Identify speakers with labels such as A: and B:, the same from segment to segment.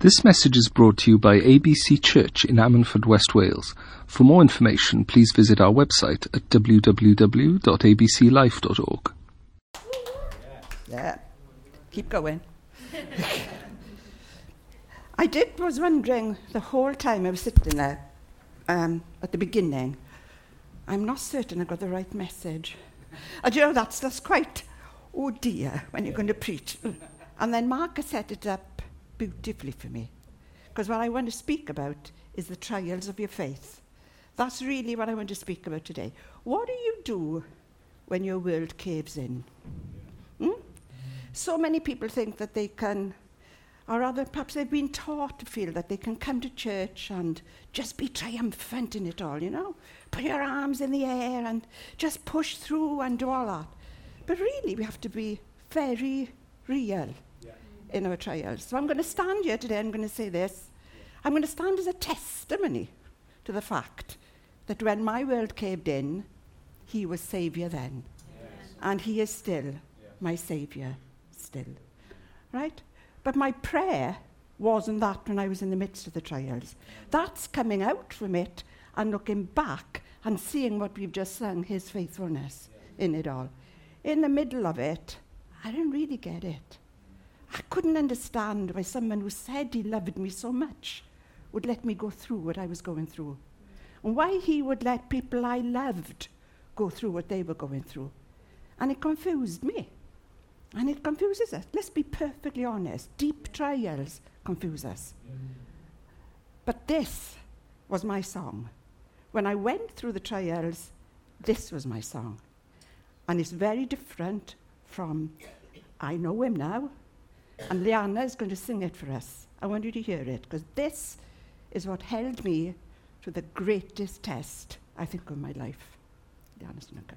A: This message is brought to you by ABC Church in Ammanford, West Wales. For more information, please visit our website at www.abclife.org.
B: Yeah. Keep going. I did was wondering the whole time I was sitting there um, at the beginning. I'm not certain I got the right message. And you know that's that's quite oh dear when you're going to preach. And then Mark set it up beautifully for me. Because what I want to speak about is the trials of your faith. That's really what I want to speak about today. What do you do when your world caves in? Hmm? So many people think that they can, or rather, perhaps they've been taught to feel that they can come to church and just be triumphant in it all, you know? Put your arms in the air and just push through and do all that. But really, we have to be very real in our trials. So I'm going to stand here today, I'm going to say this. I'm going to stand as a testimony to the fact that when my world caved in, he was Saviour then. Yes. And he is still yeah. my Saviour, still. Right? But my prayer wasn't that when I was in the midst of the trials. That's coming out from it and looking back and seeing what we've just sung, his faithfulness yeah. in it all. In the middle of it, I didn't really get it. I couldn't understand why someone who said he loved me so much would let me go through what I was going through. And why he would let people I loved go through what they were going through. And it confused me. And it confuses us. Let's be perfectly honest. Deep trials confuse us. But this was my song. When I went through the trials, this was my song. And it's very different from I know him now, and Liana is going to sing it for us. I want you to hear it, because this is what held me to the greatest test, I think, of my life. Liana Snooker.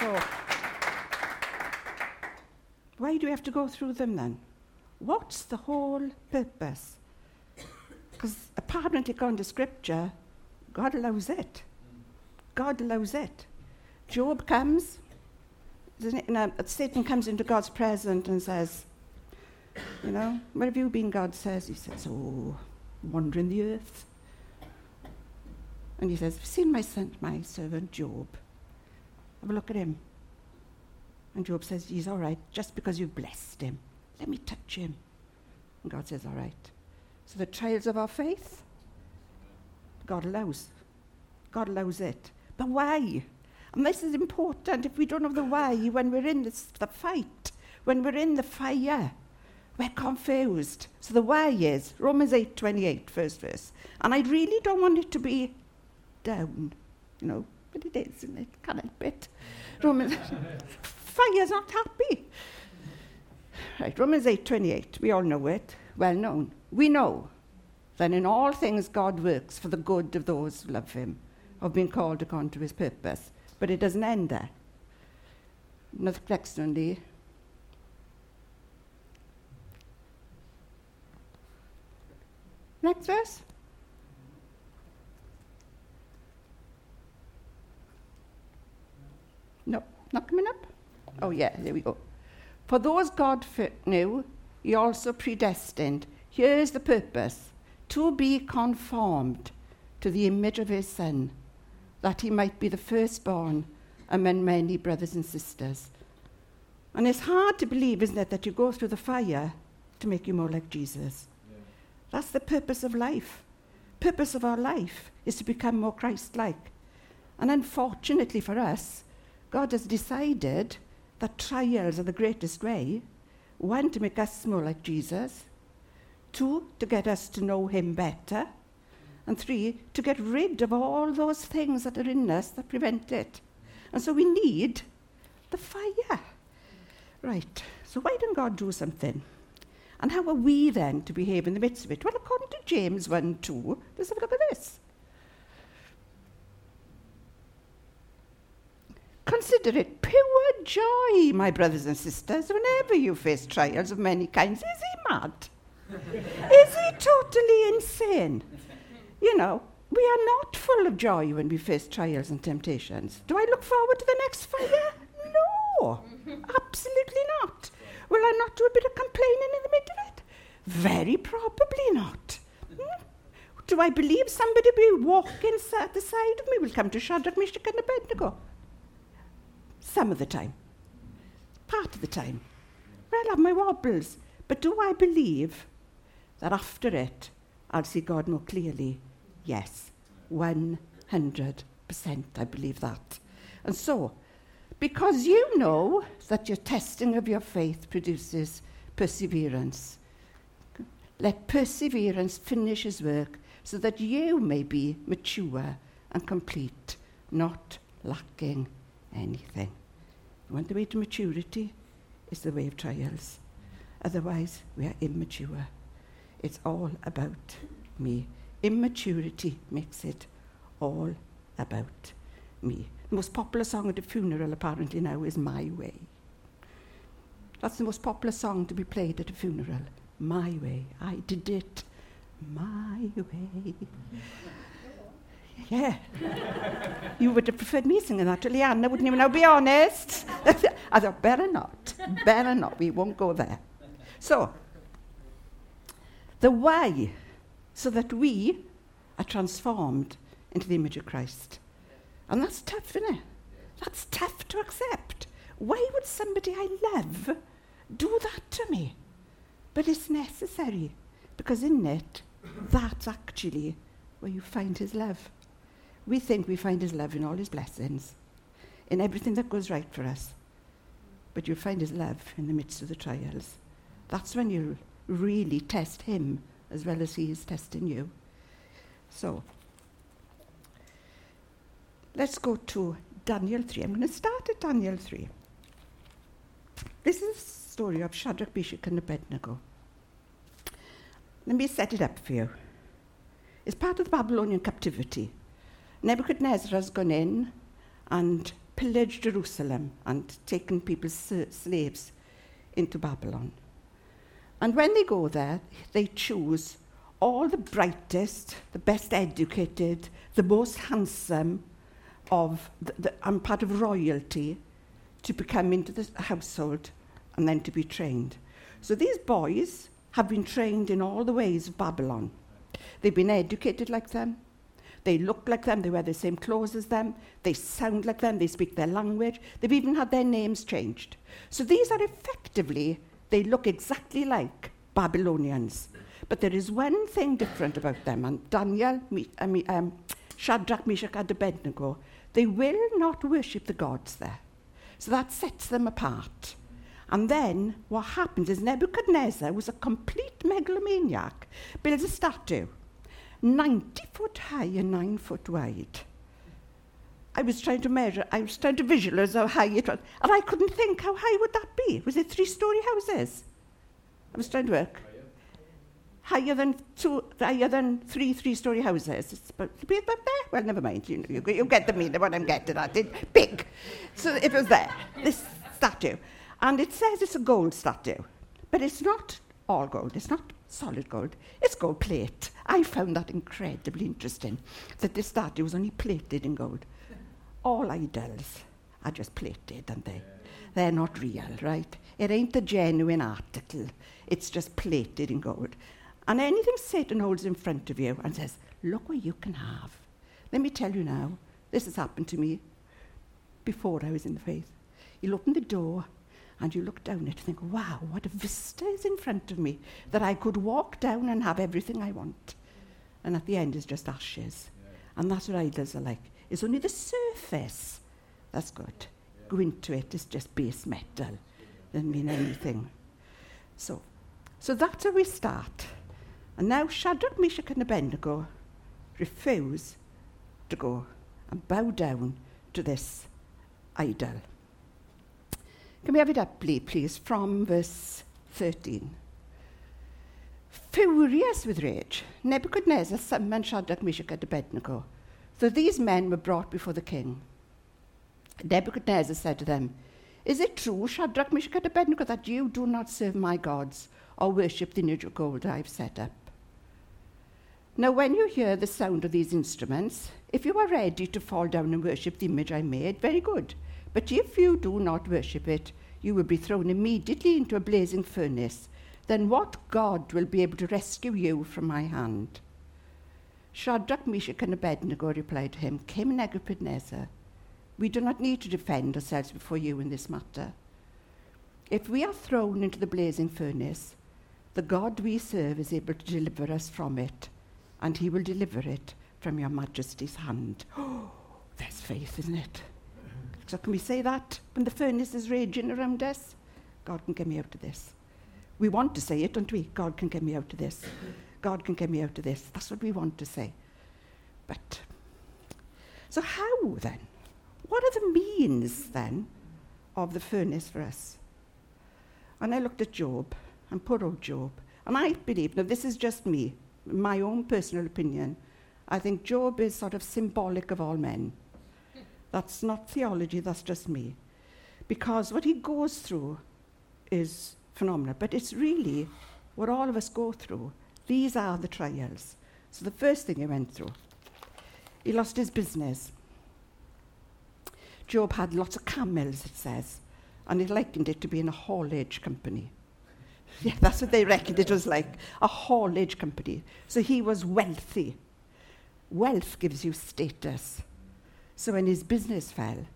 B: So, why do we have to go through them then? What's the whole purpose? Because apparently, according to Scripture, God allows it. God allows it. Job comes, Satan comes into God's presence and says, You know, where have you been? God says, He says, Oh, wandering the earth. And he says, I've seen my son, my servant Job? Have a look at him. And Job says, He's all right, just because you've blessed him. Let me touch him. And God says, All right. So the trials of our faith, God allows. God allows it. But why? And this is important. If we don't know the why, when we're in this, the fight, when we're in the fire, we're confused. So the why is Romans 8 28, first verse. And I really don't want it to be down, you know, but it is, and it can't it. Romans, fire's not happy. Right, Romans 8 28, we all know it, well known. We know that in all things God works for the good of those who love him, of being called according to his purpose. But it doesn't end there. One, Lee. Next verse. No, not coming up? Oh, yeah, there we go. For those God knew, he also predestined. Here's the purpose to be conformed to the image of his Son, that he might be the firstborn among many brothers and sisters. And it's hard to believe, isn't it, that you go through the fire to make you more like Jesus. Yeah. That's the purpose of life. Purpose of our life is to become more Christ-like. And unfortunately for us, God has decided that trials are the greatest way. One, to make us more like Jesus. Two, to get us to know him better. And three, to get rid of all those things that are in us that prevent it. And so we need the fire. Right, so why didn't God do something? And how are we then to behave in the midst of it? Well, according to James 1 2, let's have a look at this. Consider it pure joy, my brothers and sisters, whenever you face trials of many kinds. Is he mad? Is he totally insane? You know, we are not full of joy when we face trials and temptations. Do I look forward to the next fire? No, absolutely not. Will I not do a bit of complaining in the middle of it? Very probably not. Hmm? Do I believe somebody will walking at the side of me will come to Shadrach, Meshach and Abednego? Some of the time. Part of the time. Well, I have my wobbles. But do I believe that after it, I'll see God more clearly? Yes. 100% I believe that. And so, because you know that your testing of your faith produces perseverance, let perseverance finish his work so that you may be mature and complete, not lacking anything. The way to maturity? Is the way of trials. Otherwise, we are immature. It's all about me. Immaturity makes it all about me. The most popular song at a funeral, apparently, now is My Way. That's the most popular song to be played at a funeral. My Way. I did it my way. Yeah. you would have preferred me singing that to Leanne, wouldn't you? Now, be honest. I thought, better not. Better not. We won't go there. So, the why, so that we are transformed into the image of Christ. And that's tough, isn't it? That's tough to accept. Why would somebody I love do that to me? But it's necessary, because in it, that's actually where you find his love. We think we find his love in all his blessings, in everything that goes right for us. But you'll find his love in the midst of the trials. That's when you'll really test him as well as he is testing you. So, let's go to Daniel 3. I'm going to start at Daniel 3. This is a story of Shadrach, Meshach, and Abednego. Let me set it up for you. It's part of the Babylonian captivity. Nebuchadnezzar has gone in and pillaged Jerusalem and taken people's slaves into Babylon. And when they go there, they choose all the brightest, the best educated, the most handsome of, the, the, and part of royalty to become into the household and then to be trained. So these boys have been trained in all the ways of Babylon. They've been educated like them. They look like them. They wear the same clothes as them. They sound like them. They speak their language. They've even had their names changed. So these are effectively, they look exactly like Babylonians. But there is one thing different about them. And Daniel, mean, um, Shadrach, Meshach, and Abednego, they will not worship the gods there. So that sets them apart. And then what happens is Nebuchadnezzar was a complete megalomaniac, builds a statue, 90 foot high and 9 foot wide. I was trying to measure, I was trying to visualize how high it was. And I couldn't think, how high would that be? Was it three story houses? I was trying to work. Higher, than two, higher than three three-story houses. It's about, be about there. Well, never mind. You, you, you get the meaning of what I'm getting at. It, big. So it was there, this statue. And it says it's a gold statue, but it's not all gold. It's not solid gold. It's gold plate. I found that incredibly interesting, that this statue was only plated in gold. All idols are just plated, aren't they? They're not real, right? It ain't a genuine article. It's just plated in gold. And anything Satan holds in front of you and says, look what you can have. Let me tell you now, this has happened to me before I was in the faith. He'll open the door and you look down it and think, wow, what a vista is in front of me that I could walk down and have everything I want. And at the end is just ashes. Yeah. And that's what idols are like. It's only the surface that's good. Yeah. Go into it, it's just base metal. Doesn't mean anything. So, so that's how we start. And now Shadrach, Meshach and Abednego refuse to go and bow down to this idol. Can we have it up, please, from verse 13? Furious with rage, Nebuchadnezzar summoned Shadrach, Meshach, and Abednego. So these men were brought before the king. Nebuchadnezzar said to them, Is it true, Shadrach, Meshach, and Abednego, that you do not serve my gods or worship the image of gold I have set up? Now, when you hear the sound of these instruments, if you are ready to fall down and worship the image I made, very good. But if you do not worship it, you will be thrown immediately into a blazing furnace. Then what God will be able to rescue you from my hand? Shadrach, Meshach, and Abednego replied to him, King Nebuchadnezzar, we do not need to defend ourselves before you in this matter. If we are thrown into the blazing furnace, the God we serve is able to deliver us from it, and he will deliver it from your majesty's hand. Oh, there's faith, isn't it? So can we say that when the furnace is raging around us? God can get me out of this. We want to say it, don't we? God can get me out of this. God can get me out of this. That's what we want to say. But, so how then? What are the means then of the furnace for us? And I looked at Job, and poor old Job, and I believe, now this is just me, my own personal opinion, I think Job is sort of symbolic of all men. That's not theology, that's just me. Because what he goes through is phenomenal. But it's really what all of us go through. These are the trials. So the first thing he went through, he lost his business. Job had lots of camels, it says, and he likened it to being a haulage company. Yeah, that's what they reckoned it was like a haulage company. So he was wealthy. Wealth gives you status. So when his business fell,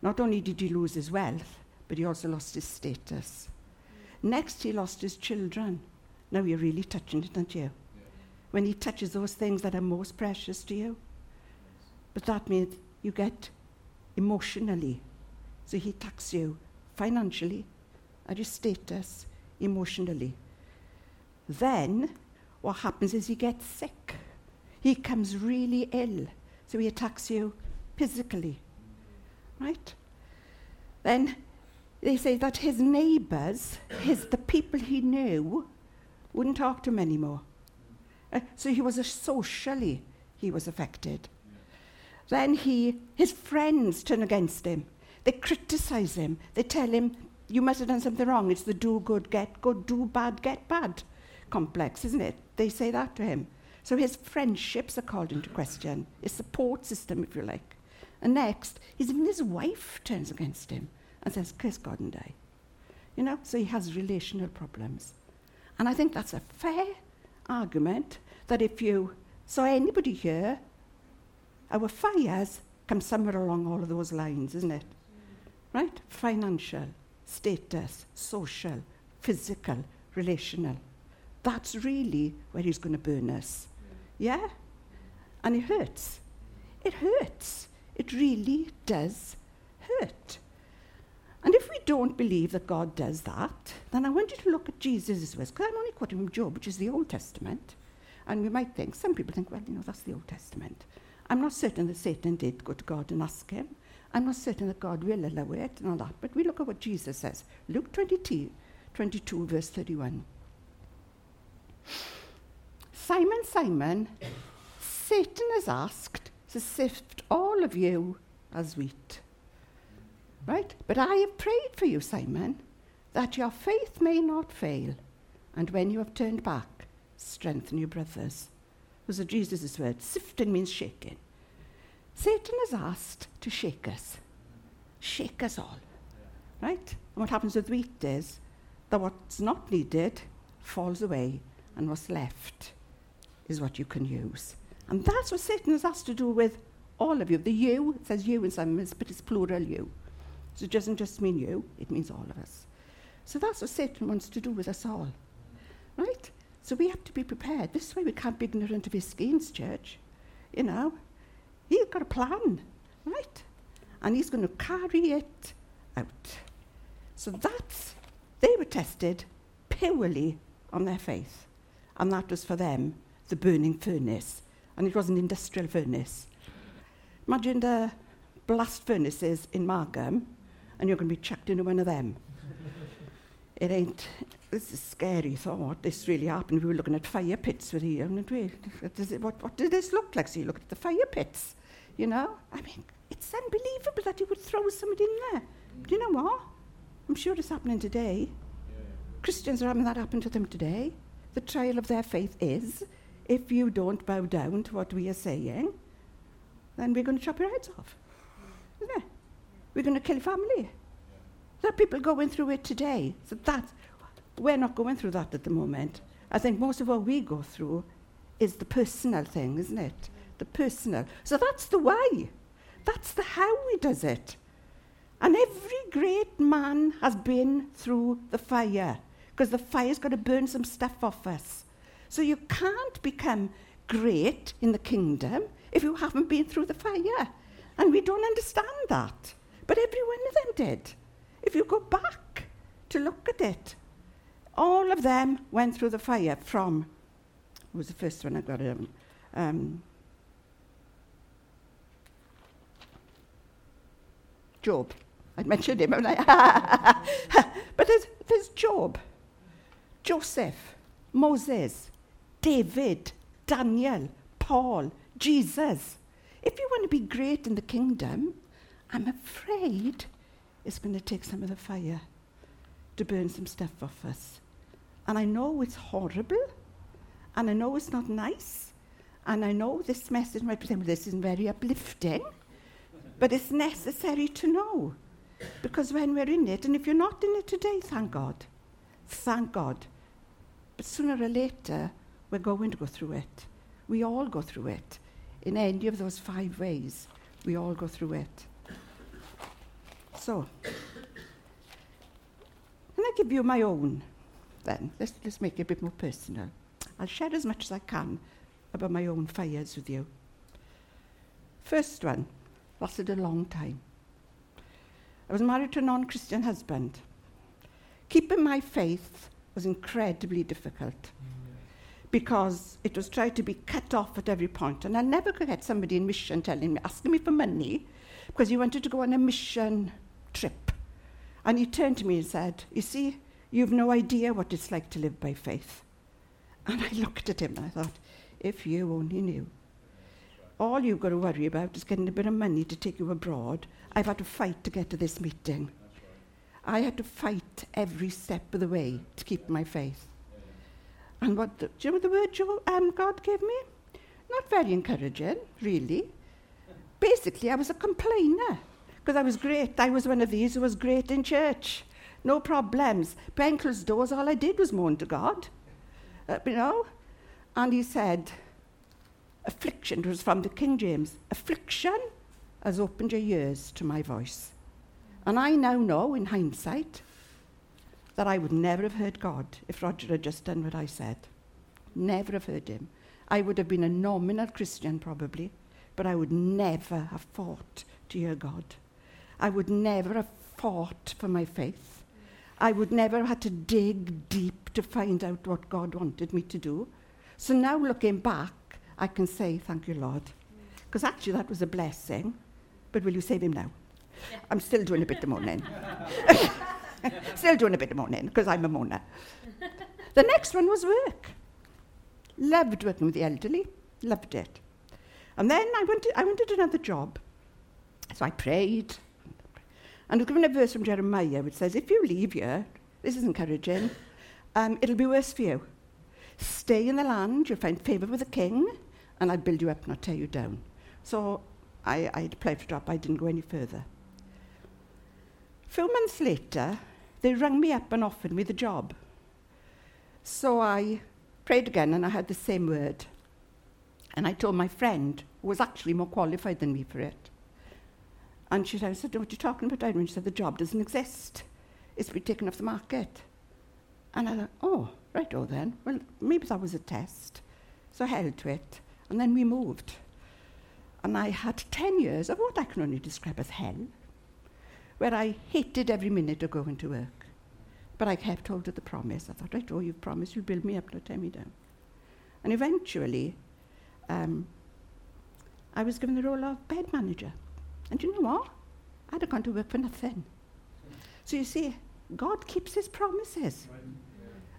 B: not only did he lose his wealth, but he also lost his status. Next, he lost his children. Now you're really touching it, aren't you? When he touches those things that are most precious to you. But that means you get emotionally. So he attacks you financially, at your status, emotionally. Then what happens is he gets sick. He comes really ill. So he attacks you physically. Right? Then they say that his neighbours, his, the people he knew, wouldn't talk to him anymore. Uh, so he was socially, he was affected. Then he, his friends turn against him. They criticize him. They tell him, you must have done something wrong. It's the do good, get good, do bad, get bad complex, isn't it? They say that to him. So his friendships are called into question, his support system, if you like. And next, even his wife turns against him and says, curse God and die. You know, so he has relational problems. And I think that's a fair argument that if you saw anybody here, our fires come somewhere along all of those lines, isn't it? Right? Financial, status, social, physical, relational. That's really where he's going to burn us. Yeah? And it hurts. It hurts. It really does hurt. And if we don't believe that God does that, then I want you to look at Jesus' words, because I'm only quoting from Job, which is the Old Testament. And we might think, some people think, well, you know, that's the Old Testament. I'm not certain that Satan did go to God and ask him. I'm not certain that God will allow it and all that. But we look at what Jesus says. Luke 22, 22 verse 31. Simon, Simon, Satan has asked to sift all of you as wheat. Right? But I have prayed for you, Simon, that your faith may not fail. And when you have turned back, strengthen your brothers. Those are Jesus' words. Sifting means shaking. Satan has asked to shake us. Shake us all. Right? And what happens with wheat is that what's not needed falls away, and what's left is what you can use. And that's what Satan has to do with all of you. The you, it says you in some, but it's plural you. So it doesn't just mean you, it means all of us. So that's what Satan wants to do with us all. Right? So we have to be prepared. This way we can't be ignorant of his schemes, church. You know, he's got a plan, right? And he's going to carry it out. So that's, they were tested purely on their faith. And that was for them the burning furnace. And it was an industrial furnace. Imagine the blast furnaces in Margam and you're going to be chucked into one of them. it ain't, this is a scary thought. This really happened. We were looking at fire pits with you, and we, does it, what, what did this look like? So you look at the fire pits, you know? I mean, it's unbelievable that you would throw somebody in there. Do you know what? I'm sure it's happening today. Christians are having that happen to them today. The trial of their faith is if you don't bow down to what we are saying, then we're going to chop your heads off. Isn't it? We're going to kill your family. There are people going through it today. So that's, we're not going through that at the moment. I think most of what we go through is the personal thing, isn't it? The personal. So that's the why. That's the how he does it. And every great man has been through the fire because the fire's got to burn some stuff off us. So you can't become great in the kingdom if you haven't been through the fire. And we don't understand that. But every one of them did. If you go back to look at it, all of them went through the fire from, what was the first one I got? Um, um, Job. I'd mentioned him, haven't I? but there's, there's Job, Joseph, Moses, David, Daniel, Paul, Jesus. If you want to be great in the kingdom, I'm afraid it's going to take some of the fire to burn some stuff off us. And I know it's horrible, and I know it's not nice, and I know this message might be well, this isn't very uplifting, but it's necessary to know. Because when we're in it, and if you're not in it today, thank God. Thank God. But sooner or later, we're going to go through it. We all go through it. In any of those five ways, we all go through it. So, can I give you my own then? Let's, let's make it a bit more personal. I'll share as much as I can about my own fires with you. First one lasted a long time. I was married to a non Christian husband. Keeping my faith was incredibly difficult because it was tried to be cut off at every point. And I never could get somebody in mission telling me, asking me for money because he wanted to go on a mission trip. And he turned to me and said, You see, you've no idea what it's like to live by faith. And I looked at him and I thought, If you only knew. all you've got to worry about is getting a bit of money to take you abroad. I've had to fight to get to this meeting. I had to fight every step of the way to keep my faith. And what the, do you know the word Joe, um, God gave me? Not very encouraging, really. Basically, I was a complainer because I was great. I was one of these who was great in church. No problems. Behind closed doors, all I did was moan to God. Uh, you know? And he said, affliction, it was from the King James, affliction has opened your ears to my voice. And I now know, in hindsight, that I would never have heard God if Roger had just done what I said. Never have heard him. I would have been a nominal Christian, probably, but I would never have fought to hear God. I would never have fought for my faith. I would never have had to dig deep to find out what God wanted me to do. So now, looking back, I can say, Thank you, Lord. Because actually, that was a blessing. But will you save him now? Yeah. I'm still doing a bit of moaning. Still doing a bit of moaning because I'm a moaner. the next one was work. Loved working with the elderly, loved it. And then I wanted, I wanted another job. So I prayed. And I was given a verse from Jeremiah which says, if you leave here, this is encouraging, um, it'll be worse for you. Stay in the land, you'll find favour with the king, and I'll build you up, not tear you down. So I, I applied for a job, I didn't go any further. A few months later, they rang me up and offered me the job. So I prayed again, and I had the same word. And I told my friend, who was actually more qualified than me for it. And she said, I said, what are you talking about, Irene? She said, the job doesn't exist. It's been taken off the market. And I thought, oh, right, oh then. Well, maybe that was a test. So I held to it. And then we moved. And I had 10 years of what I can only describe as hell, where I hated every minute of going to work. But I kept hold of the promise. I thought, right, oh, you've promised you'll build me up, not tear me down. And eventually, um, I was given the role of bed manager. And you know what? I'd have gone to work for nothing. So you see, God keeps his promises.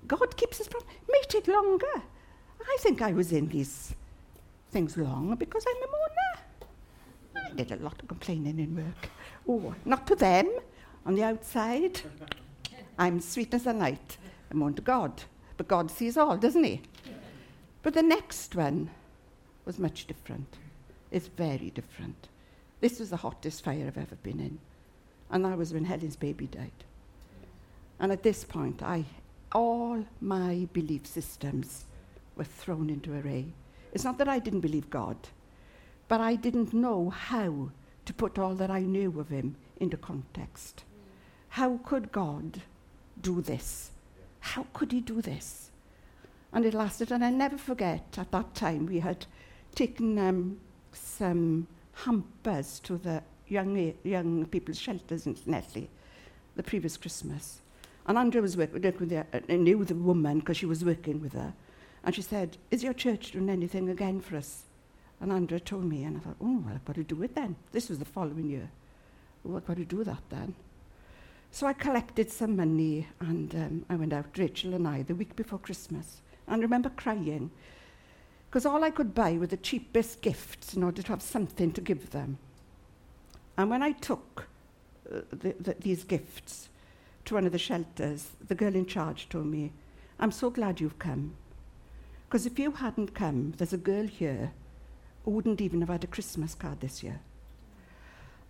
B: God keeps his promise. May take longer. I think I was in these things long because I'm a mourner. Did a lot of complaining in work. Oh, not to them on the outside. I'm sweet as a night. I moan to God. But God sees all, doesn't he? But the next one was much different. It's very different. This was the hottest fire I've ever been in. And that was when Helen's baby died. And at this point, I, all my belief systems were thrown into array. It's not that I didn't believe God, but I didn't know how to put all that I knew of Him into context. How could God do this? How could He do this? And it lasted, and I never forget at that time we had taken um, some hampers to the young, young people's shelters in Nestle the previous Christmas. And Andrea was working with uh, knew the woman because she was working with her. And she said, Is your church doing anything again for us? And Andrea told me, and I thought, Oh, well, I've got to do it then. This was the following year. Oh, I've got to do that then. So I collected some money and um, I went out, Rachel and I, the week before Christmas. And I remember crying because all I could buy were the cheapest gifts in order to have something to give them. And when I took uh, the, the, these gifts, to one of the shelters, the girl in charge told me, I'm so glad you've come. Because if you hadn't come, there's a girl here wouldn't even have had a Christmas card this year.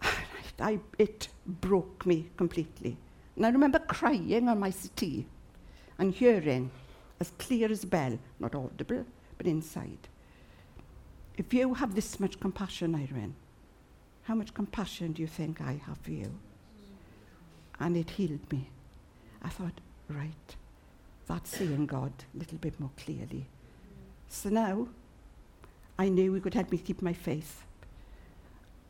B: I, it broke me completely. And I remember crying on my settee and hearing, as clear as a bell, not audible, but inside. If you have this much compassion, Irene, how much compassion do you think I have for you? and it healed me. I thought, right, that's seeing God a little bit more clearly. So now I knew He could help me keep my faith.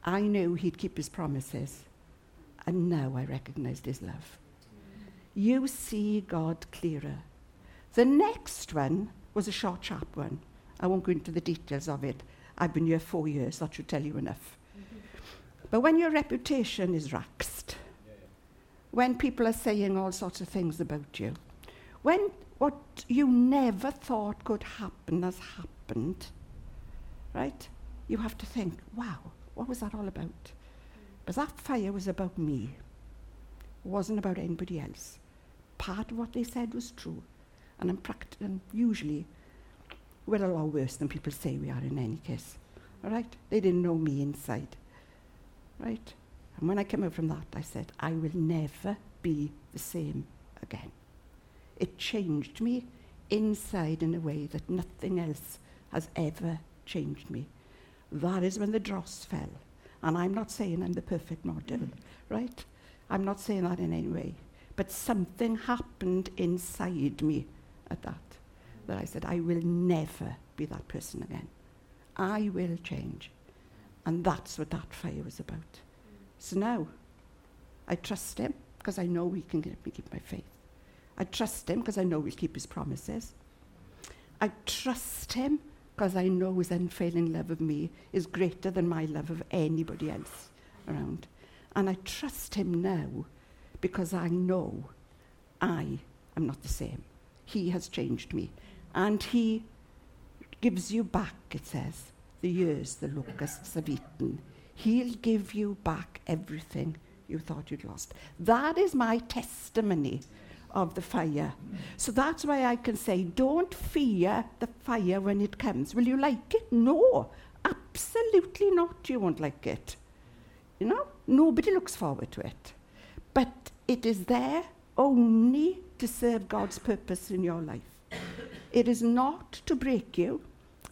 B: I knew He'd keep His promises. And now I recognized His love. You see God clearer. The next one was a short, sharp one. I won't go into the details of it. I've been here four years, that should tell you enough. But when your reputation is raxed, when people are saying all sorts of things about you. When what you never thought could happen has happened, right? you have to think, wow, what was that all about? But that fire was about me. It wasn't about anybody else. Part of what they said was true. And I'm pract- and usually we're a lot worse than people say we are in any case. All right? They didn't know me inside. Right? And when I came out from that, I said, I will never be the same again. It changed me inside in a way that nothing else has ever changed me. That is when the dross fell. And I'm not saying I'm the perfect model, right? I'm not saying that in any way. But something happened inside me at that, that I said, I will never be that person again. I will change. And that's what that fire was about. So now, I trust him because I know he can get me keep my faith. I trust him because I know he'll keep his promises. I trust him because I know his unfailing love of me is greater than my love of anybody else around. And I trust him now because I know I am not the same. He has changed me. And he gives you back, it says, the years the locusts have eaten. He'll give you back everything you thought you'd lost. That is my testimony of the fire. So that's why I can say, don't fear the fire when it comes. Will you like it? No, absolutely not. You won't like it. You know, nobody looks forward to it. But it is there only to serve God's purpose in your life. It is not to break you.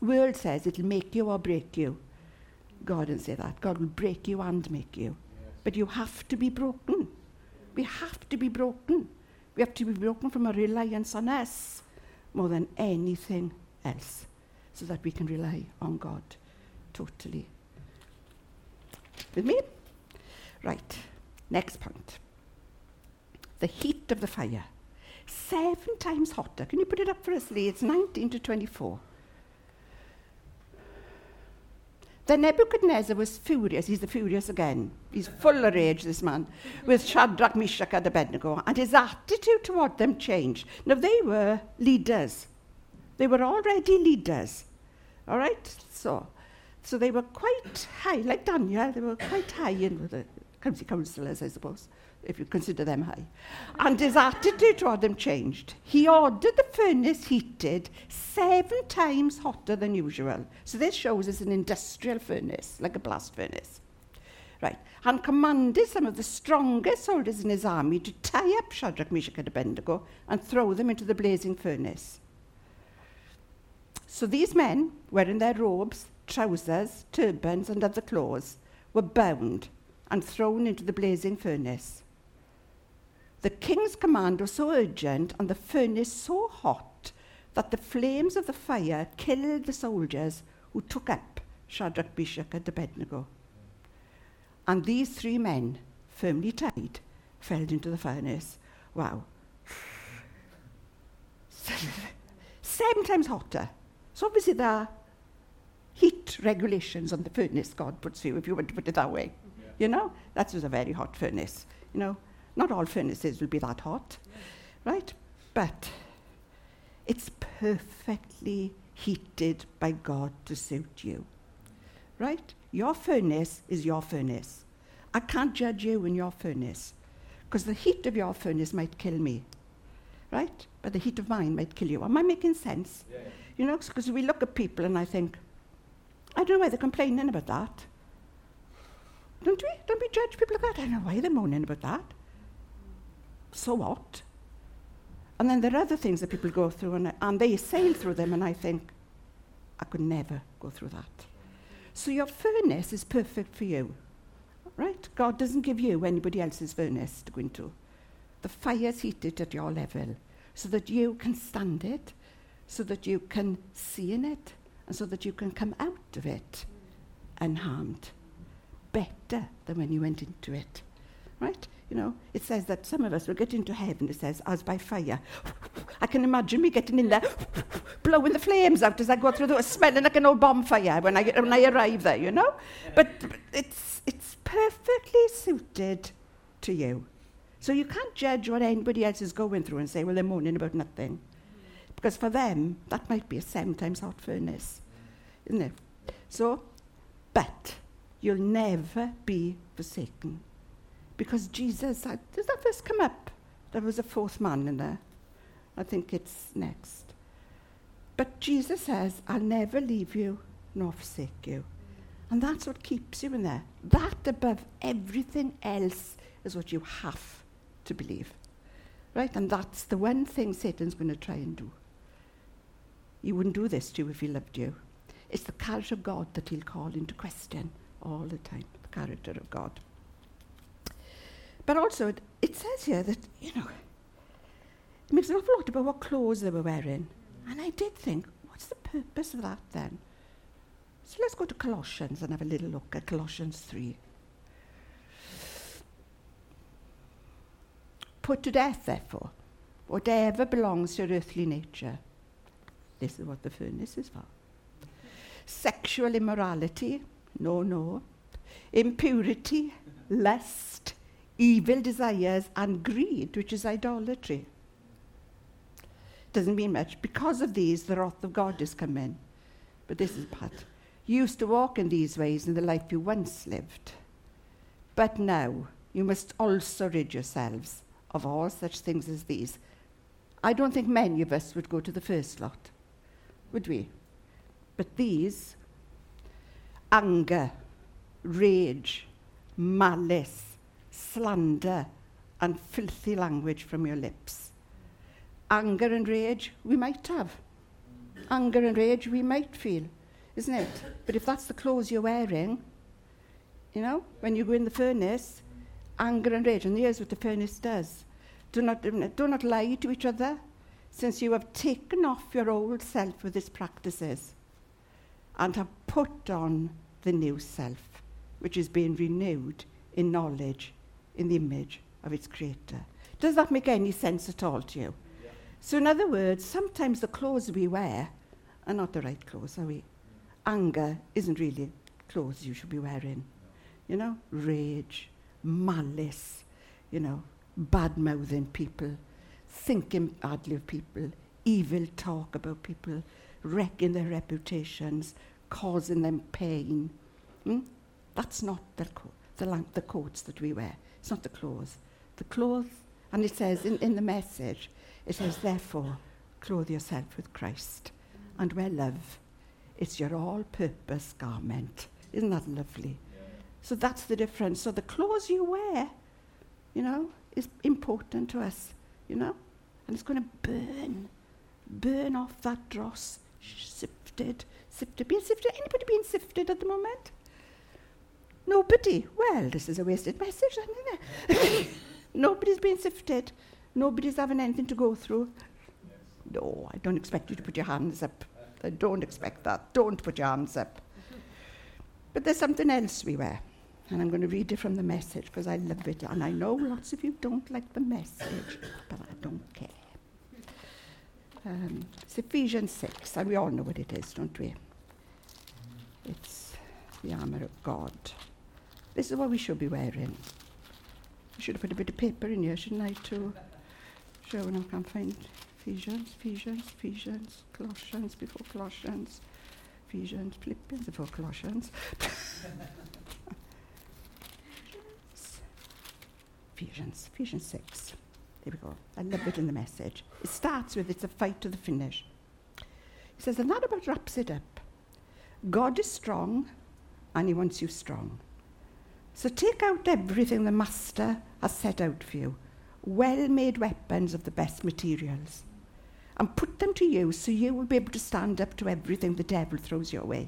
B: World says it'll make you or break you. God didn't say that. God will break you and make you. But you have to be broken. We have to be broken. We have to be broken from a reliance on us more than anything else so that we can rely on God totally. With me? Right. Next point. The heat of the fire. Seven times hotter. Can you put it up for us, Lee? It's 19 to 24. Then Nebuchadnezzar was furious. He's the furious again. He's full of rage, this man, with Shadrach, Meshach, and Abednego. And his attitude toward them changed. Now, they were leaders. They were already leaders. All right? So, so they were quite high, like Daniel, they were quite high in the county councillors, I suppose if you consider them high. And his attitude toward them changed. He ordered the furnace heated seven times hotter than usual. So this shows it's an industrial furnace, like a blast furnace. Right. And commanded some of the strongest soldiers in his army to tie up Shadrach, Meshach and Abednego and throw them into the blazing furnace. So these men, wearing their robes, trousers, turbans and other clothes, were bound and thrown into the blazing furnace. The king's command was so urgent and the furnace so hot that the flames of the fire killed the soldiers who took up Shadrach, Meshach, and Abednego. And these three men, firmly tied, fell into the furnace. Wow. Seven times hotter. So obviously there are heat regulations on the furnace God puts you, if you want to put it that way. Yeah. You know, that was a very hot furnace. You know, not all furnaces will be that hot, right? But it's perfectly heated by God to suit you, right? Your furnace is your furnace. I can't judge you in your furnace because the heat of your furnace might kill me, right? But the heat of mine might kill you. Am I making sense? Yeah. You know, because we look at people and I think, I don't know why they're complaining about that. Don't we? Don't we judge people like that? I don't know why they're moaning about that so what? And then there are other things that people go through, and, and they sail through them, and I think, I could never go through that. So your furnace is perfect for you, right? God doesn't give you anybody else's furnace to go into. The fire's heated at your level so that you can stand it, so that you can see in it, and so that you can come out of it unharmed, better than when you went into it, right? You know, it says that some of us will get into heaven, it says, as by fire. I can imagine me getting in there, blowing the flames out as I go through the smelling like an old bonfire when I, when I arrive there, you know? But it's, it's perfectly suited to you. So you can't judge what anybody else is going through and say, well, they're moaning about nothing. Because for them, that might be a seven times hot furnace, isn't it? So But you'll never be forsaken. Because Jesus, I, does that verse come up? There was a fourth man in there. I think it's next. But Jesus says, I'll never leave you nor forsake you. And that's what keeps you in there. That above everything else is what you have to believe. Right? And that's the one thing Satan's going to try and do. He wouldn't do this to you if he loved you. It's the character of God that he'll call into question all the time, the character of God. But also, it, it says here that, you know, it makes an awful lot about what clothes they were wearing. And I did think, what's the purpose of that then? So let's go to Colossians and have a little look at Colossians 3. Put to death, therefore, whatever belongs to your earthly nature. This is what the furnace is for. Sexual immorality, no, no. Impurity, lust, evil desires, and greed, which is idolatry. Doesn't mean much. Because of these, the wrath of God is come in. But this is part. You used to walk in these ways in the life you once lived. But now you must also rid yourselves of all such things as these. I don't think many of us would go to the first lot, would we? But these anger, rage, malice, slander, and filthy language from your lips. Anger and rage, we might have. Anger and rage, we might feel, isn't it? But if that's the clothes you're wearing, you know, when you go in the furnace, anger and rage. And here's what the furnace does do not, do not lie to each other, since you have taken off your old self with its practices and have put on the new self, which is being renewed in knowledge in the image of its creator. Does that make any sense at all to you? Yeah. So, in other words, sometimes the clothes we wear are not the right clothes, are we? Anger isn't really clothes you should be wearing. You know, rage, malice, you know, bad mouthing people, thinking badly of people, evil talk about people, wrecking their reputations, causing them pain. Hmm? That's not the, co- the, the coats that we wear. It's not the clothes. The clothes, and it says in, in the message, it says, therefore, clothe yourself with Christ and wear love. It's your all purpose garment. Isn't that lovely? Yeah. So that's the difference. So the clothes you wear, you know, is important to us, you know? And it's going to burn, burn off that dross, sifted, sifted. Being sifted? Anybody being sifted at the moment? Nobody. Well, this is a wasted message? Nobody's being sifted. Nobody's having anything to go through. No, I don't expect you to put your hands up. I don't expect that. Don't put your hands up. But there's something else we wear. And I'm going to read it from the message because I love it. And I know lots of you don't like the message, but I don't care. Um, it's Ephesians 6, and we all know what it is, don't we? It's the armour of God. This is what we should be wearing. I should have put a bit of paper in here, shouldn't I, to show when I can't find Ephesians, Ephesians, Ephesians, Colossians before Colossians, Ephesians, Philippians before Colossians. Ephesians, Ephesians 6. There we go. I love it in the message. It starts with it's a fight to the finish. He says, and that about wraps it up. God is strong, and He wants you strong. So take out everything the Master has set out for you well made weapons of the best materials and put them to use so you will be able to stand up to everything the devil throws your way.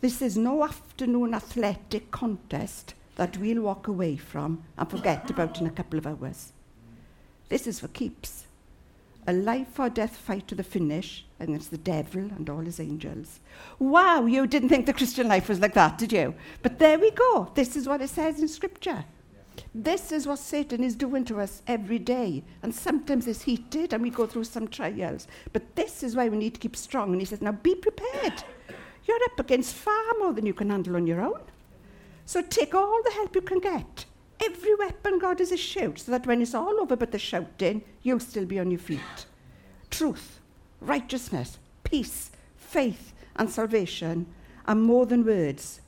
B: This is no afternoon athletic contest that we'll walk away from and forget about in a couple of hours. This is for keeps. A life or death fight to the finish against the devil and all his angels. Wow, you didn't think the Christian life was like that, did you? But there we go. This is what it says in Scripture. This is what Satan is doing to us every day. And sometimes it's heated and we go through some trials. But this is why we need to keep strong. And he says, now be prepared. You're up against far more than you can handle on your own. So take all the help you can get. Every weapon God is a shout, so that when it's all over but the shouting, you'll still be on your feet. Truth, righteousness, peace, faith, and salvation are more than words.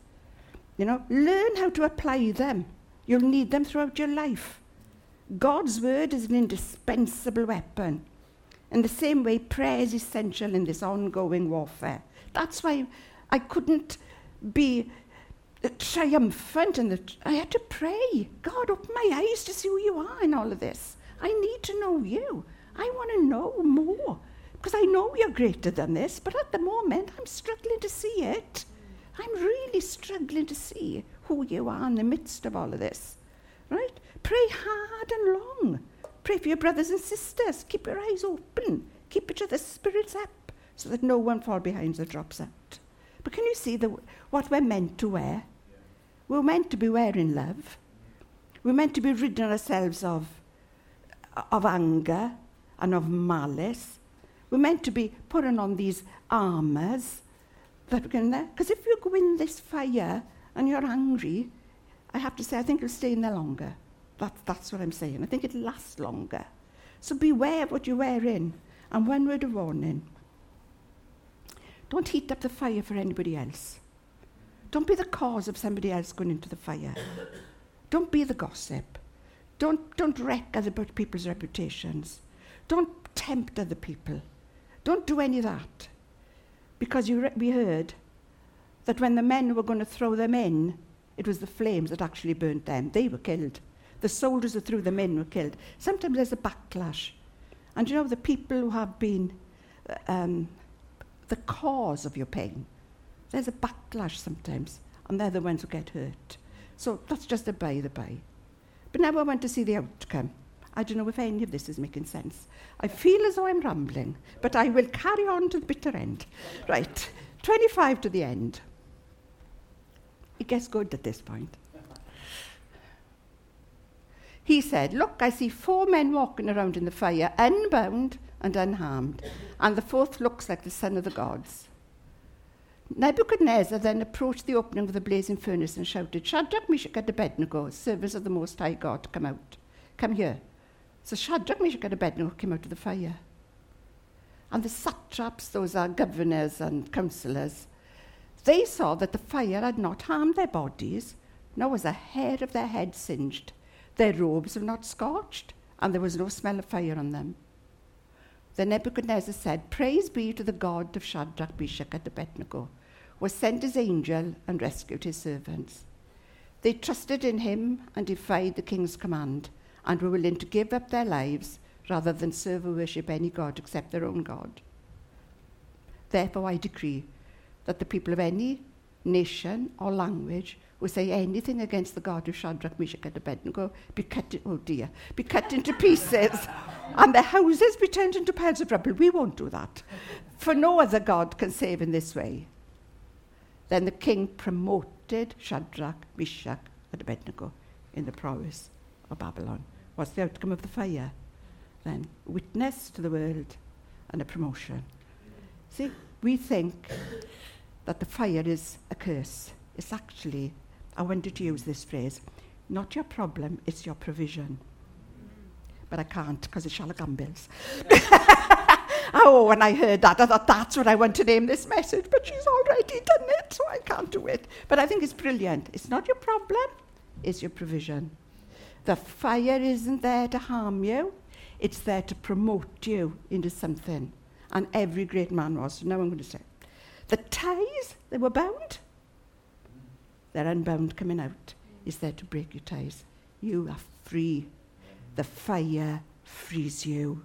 B: You know, learn how to apply them. You'll need them throughout your life. God's word is an indispensable weapon. In the same way, prayer is essential in this ongoing warfare. That's why I couldn't be triumphant in the. I had to pray. God, open my eyes to see who you are in all of this. I need to know you. I want to know more because I know you're greater than this, but at the moment I'm struggling to see it. I'm really struggling to see who you are in the midst of all of this. Right? Pray hard and long. Pray for your brothers and sisters. Keep your eyes open. Keep each other's spirits up so that no one fall behind or drops out. But can you see the, what we're meant to wear? We're meant to be wearing love. We're meant to be ridding ourselves of, of anger and of malice. We're meant to be putting on these armours that we're going there. Because if you go in this fire and you're angry, I have to say, I think you'll stay in there longer. That, that's what I'm saying. I think it'll last longer. So beware of what you're wearing. And one word of warning don't heat up the fire for anybody else. Don't be the cause of somebody else going into the fire. Don't be the gossip. Don't, don't wreck other people's reputations. Don't tempt other people. Don't do any of that. Because re- we heard that when the men were going to throw them in, it was the flames that actually burnt them. They were killed. The soldiers that threw them in were killed. Sometimes there's a backlash. And you know, the people who have been uh, um, the cause of your pain, there's a backlash sometimes, and they're the ones who get hurt. So that's just a by the by. But now I want to see the outcome. I don't know if any of this is making sense. I feel as though I'm rambling, but I will carry on to the bitter end. Right, 25 to the end. It gets good at this point. He said, Look, I see four men walking around in the fire, unbound and unharmed, and the fourth looks like the son of the gods. Nebuchadnezzar then approached the opening of the blazing furnace and shouted, Shadrach, Meshach, and Abednego, servants of the Most High God, come out. Come here. So Shadrach, Meshach, and Abednego came out of the fire. And the satraps, those are governors and councillors, they saw that the fire had not harmed their bodies, nor was a hair of their head singed. Their robes were not scorched, and there was no smell of fire on them. Then Nebuchadnezzar said, Praise be to the God of Shadrach, Meshach, and Abednego, who has sent his angel and rescued his servants. They trusted in him and defied the king's command, and were willing to give up their lives rather than serve or worship any god except their own God. Therefore, I decree that the people of any nation or language who say anything against the God of Shadrach, Meshach, and Abednego be cut, oh dear, be cut into pieces, and their houses be turned into piles of rubble. We won't do that. For no other God can save in this way. Then the king promoted Shadrach, Meshach, and Abednego in the province of Babylon. What's the outcome of the fire? Then witness to the world and a promotion. See, we think that the fire is a curse. It's actually, I wanted to use this phrase, not your problem, it's your provision. But I can't because it's Shalagam bills. oh, when I heard that, I thought that's what I want to name this message, but she's already done it, so I can't do it. But I think it's brilliant. It's not your problem, it's your provision. The fire isn't there to harm you, it's there to promote you into something. And every great man was. Now I'm going to say. The ties, they were bound. They're unbound coming out. Is there to break your ties. You are free. The fire frees you.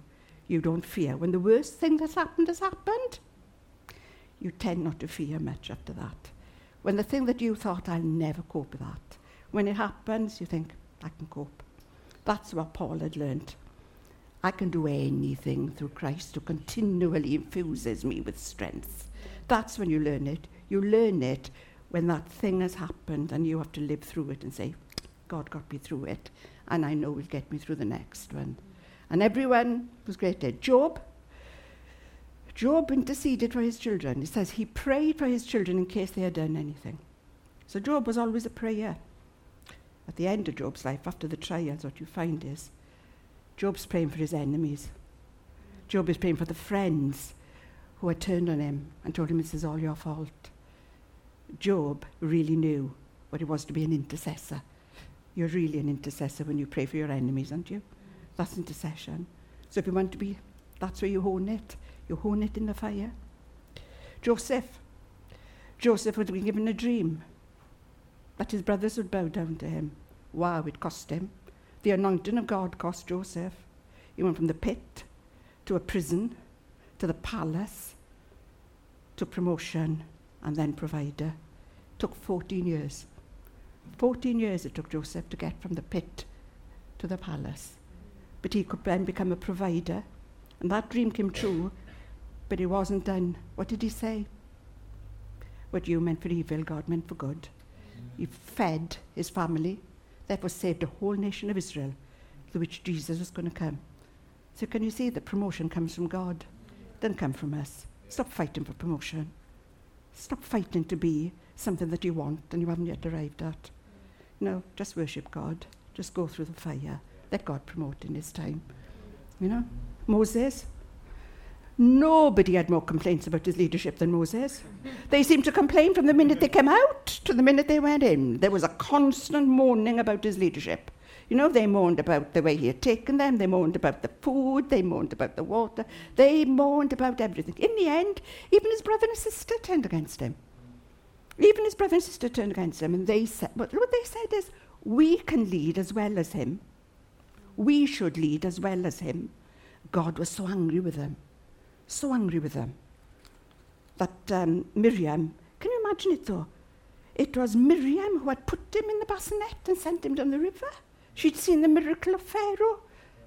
B: You don't fear. When the worst thing that's happened has happened, you tend not to fear much after that. When the thing that you thought, I'll never cope with that, when it happens, you think, I can cope. That's what Paul had learnt. I can do anything through Christ who continually infuses me with strength. That's when you learn it. You learn it when that thing has happened and you have to live through it and say, God got me through it, and I know He'll get me through the next one. And everyone was great. Job, Job interceded for his children. He says he prayed for his children in case they had done anything. So Job was always a prayer. At the end of Job's life, after the trials, what you find is Job's praying for his enemies. Job is praying for the friends who had turned on him and told him this is all your fault. Job really knew what it was to be an intercessor. You're really an intercessor when you pray for your enemies, aren't you? That's intercession. So if you want to be, that's where you hone it. You hone it in the fire. Joseph. Joseph would be given a dream that his brothers would bow down to him. Wow, it cost him. The anointing of God cost Joseph. He went from the pit to a prison to the palace to promotion and then provider. Took 14 years. 14 years it took Joseph to get from the pit to the palace. But he could then become a provider. And that dream came true, but it wasn't done. What did he say? What you meant for evil, God meant for good. He fed his family, therefore saved the whole nation of Israel, through which Jesus was going to come. So can you see that promotion comes from God? Doesn't come from us. Stop fighting for promotion. Stop fighting to be something that you want and you haven't yet arrived at. No, just worship God. Just go through the fire. Let God promote in his time. You know? Moses. Nobody had more complaints about his leadership than Moses. They seemed to complain from the minute they came out to the minute they went in. There was a constant moaning about his leadership. You know, they moaned about the way he had taken them, they moaned about the food, they moaned about the water, they moaned about everything. In the end, even his brother and sister turned against him. Even his brother and sister turned against him, and they said, what they said is, we can lead as well as him. We should lead as well as him. God was so angry with them, so angry with them, that um, Miriam, can you imagine it though? It was Miriam who had put him in the bassinet and sent him down the river. She'd seen the miracle of Pharaoh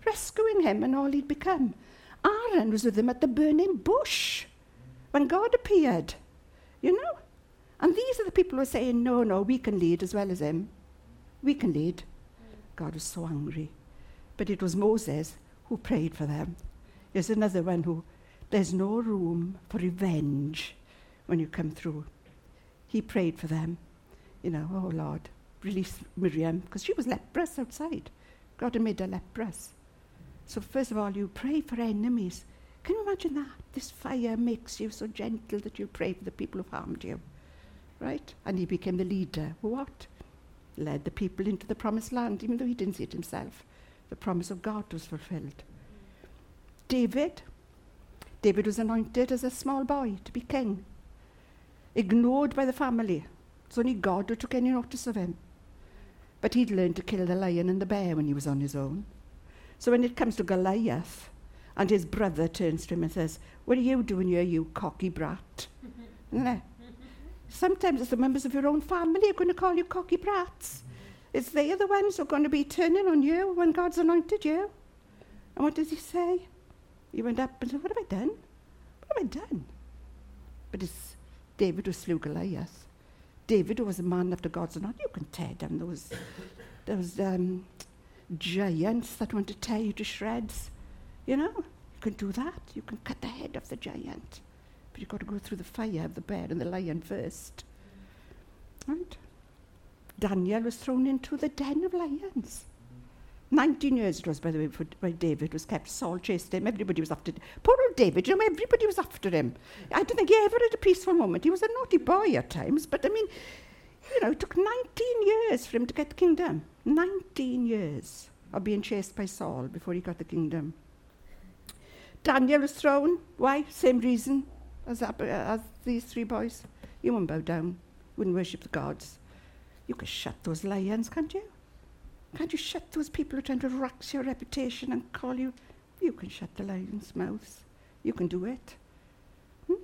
B: rescuing him and all he'd become. Aaron was with him at the burning bush when God appeared, you know. And these are the people who are saying, no, no, we can lead as well as him. We can lead. God was so angry. But it was Moses who prayed for them. There's another one who, there's no room for revenge when you come through. He prayed for them. You know, oh Lord, release Miriam, because she was leprous outside. God had made her leprous. So, first of all, you pray for enemies. Can you imagine that? This fire makes you so gentle that you pray for the people who harmed you. Right? And he became the leader. What? Led the people into the promised land, even though he didn't see it himself. The promise of God was fulfilled. David. David was anointed as a small boy to be king. Ignored by the family. It's only God who took any notice of him. But he'd learned to kill the lion and the bear when he was on his own. So when it comes to Goliath, and his brother turns to him and says, What are you doing here, you cocky brat? Sometimes it's the members of your own family who are going to call you cocky brats. It's they are the ones who are going to be turning on you when God's anointed you. And what does he say? He went up and said, What have I done? What have I done? But it's David who slew Goliath. David was a man after God's heart. You can tear down those, those um, giants that want to tear you to shreds. You know, you can do that. You can cut the head off the giant. But you've got to go through the fire of the bear and the lion first. Right? Daniel was thrown into the den of lions. 19 years it was, by the way, for, by David was kept. Saul chased him. Everybody was after him. Poor old David, you know, everybody was after him. I don't think he ever had a peaceful moment. He was a naughty boy at times, but I mean, you know, it took 19 years for him to get the kingdom. 19 years of being chased by Saul before he got the kingdom. Daniel was thrown. Why? Same reason as, as these three boys. You wouldn't bow down, wouldn't worship the gods. You can shut those lions, can't you? Can't you shut those people who are trying to rax your reputation and call you? You can shut the lion's mouths. You can do it. Hmm?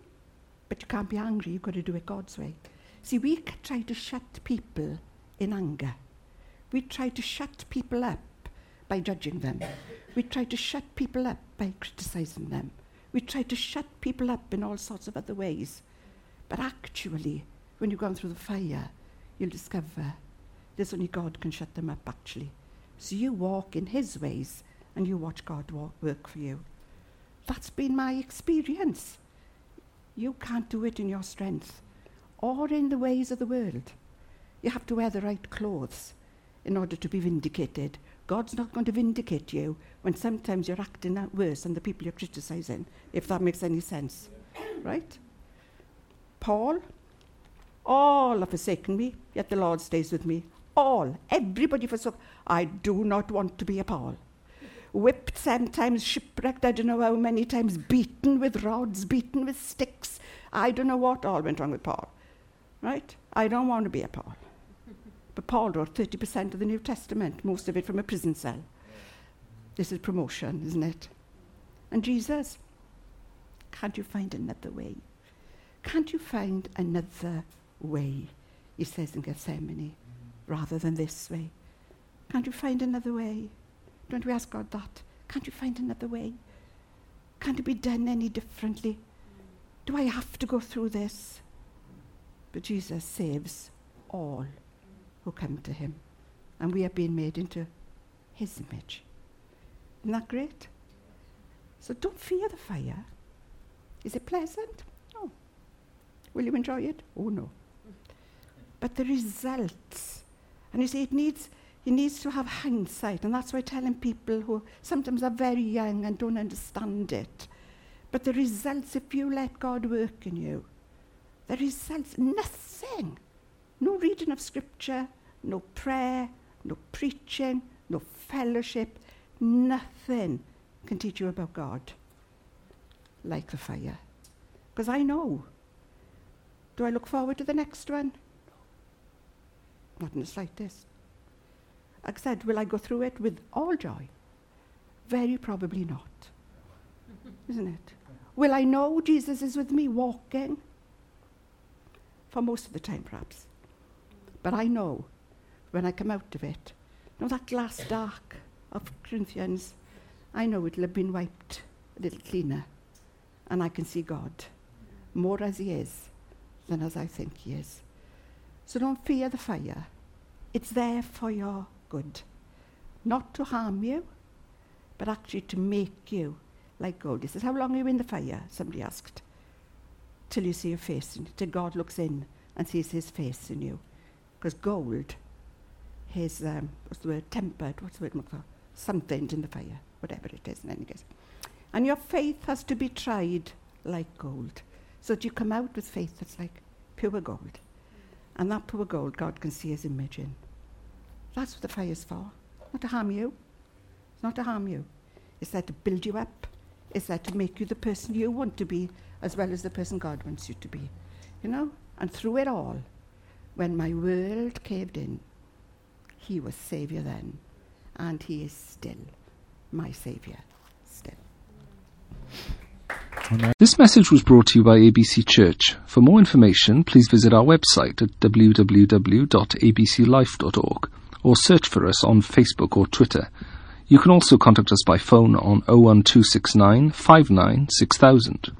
B: But you can't be angry. You've got to do it God's way. See, we try to shut people in anger. We try to shut people up by judging them. We try to shut people up by criticizing them. We try to shut people up in all sorts of other ways. But actually, when you've gone through the fire, you'll discover there's only God can shut them up, actually. So you walk in His ways and you watch God work for you. That's been my experience. You can't do it in your strength or in the ways of the world. You have to wear the right clothes in order to be vindicated. God's not going to vindicate you when sometimes you're acting out worse than the people you're criticizing, if that makes any sense. Right? Paul, All have forsaken me, yet the Lord stays with me. All, everybody forsook. I do not want to be a Paul. Whipped sometimes, shipwrecked, I don't know how many times, beaten with rods, beaten with sticks. I don't know what all went wrong with Paul. Right? I don't want to be a Paul. But Paul wrote 30% of the New Testament, most of it from a prison cell. This is promotion, isn't it? And Jesus, can't you find another way? Can't you find another way? He says in Gethsemane, rather than this way. Can't you find another way? Don't we ask God that? Can't you find another way? Can't it be done any differently? Do I have to go through this? But Jesus saves all who come to him. And we are being made into his image. Isn't that great? So don't fear the fire. Is it pleasant? No. Will you enjoy it? Oh, no. But the results, and you see, it needs, it needs to have hindsight, and that's why telling people who sometimes are very young and don't understand it. But the results, if you let God work in you, the results, nothing. No reading of scripture, no prayer, no preaching, no fellowship, nothing can teach you about God like the fire. Because I know. Do I look forward to the next one? Not in the slightest. I said, will I go through it with all joy? Very probably not. Isn't it? Will I know Jesus is with me walking? For most of the time, perhaps. But I know when I come out of it, you know that glass dark of Corinthians, I know it'll have been wiped a little cleaner. And I can see God more as He is than as I think He is. So don't fear the fire. It's there for your good. Not to harm you, but actually to make you like gold. He says, How long are you in the fire? Somebody asked. Till you see your face in. Till God looks in and sees his face in you. Because gold, his, um, what's the word, tempered, what's the word for? Something's in the fire, whatever it is in any case. And your faith has to be tried like gold. So that you come out with faith that's like pure gold. And that poor gold, God can see his image in. That's what the fire's for. Not to harm you. It's not to harm you. It's there to build you up. It's there to make you the person you want to be, as well as the person God wants you to be. You know? And through it all, when my world caved in, he was Saviour then, and he is still my Saviour. Still.
A: This message was brought to you by ABC Church. For more information, please visit our website at www.abclife.org or search for us on Facebook or Twitter. You can also contact us by phone on 01269 59 6000.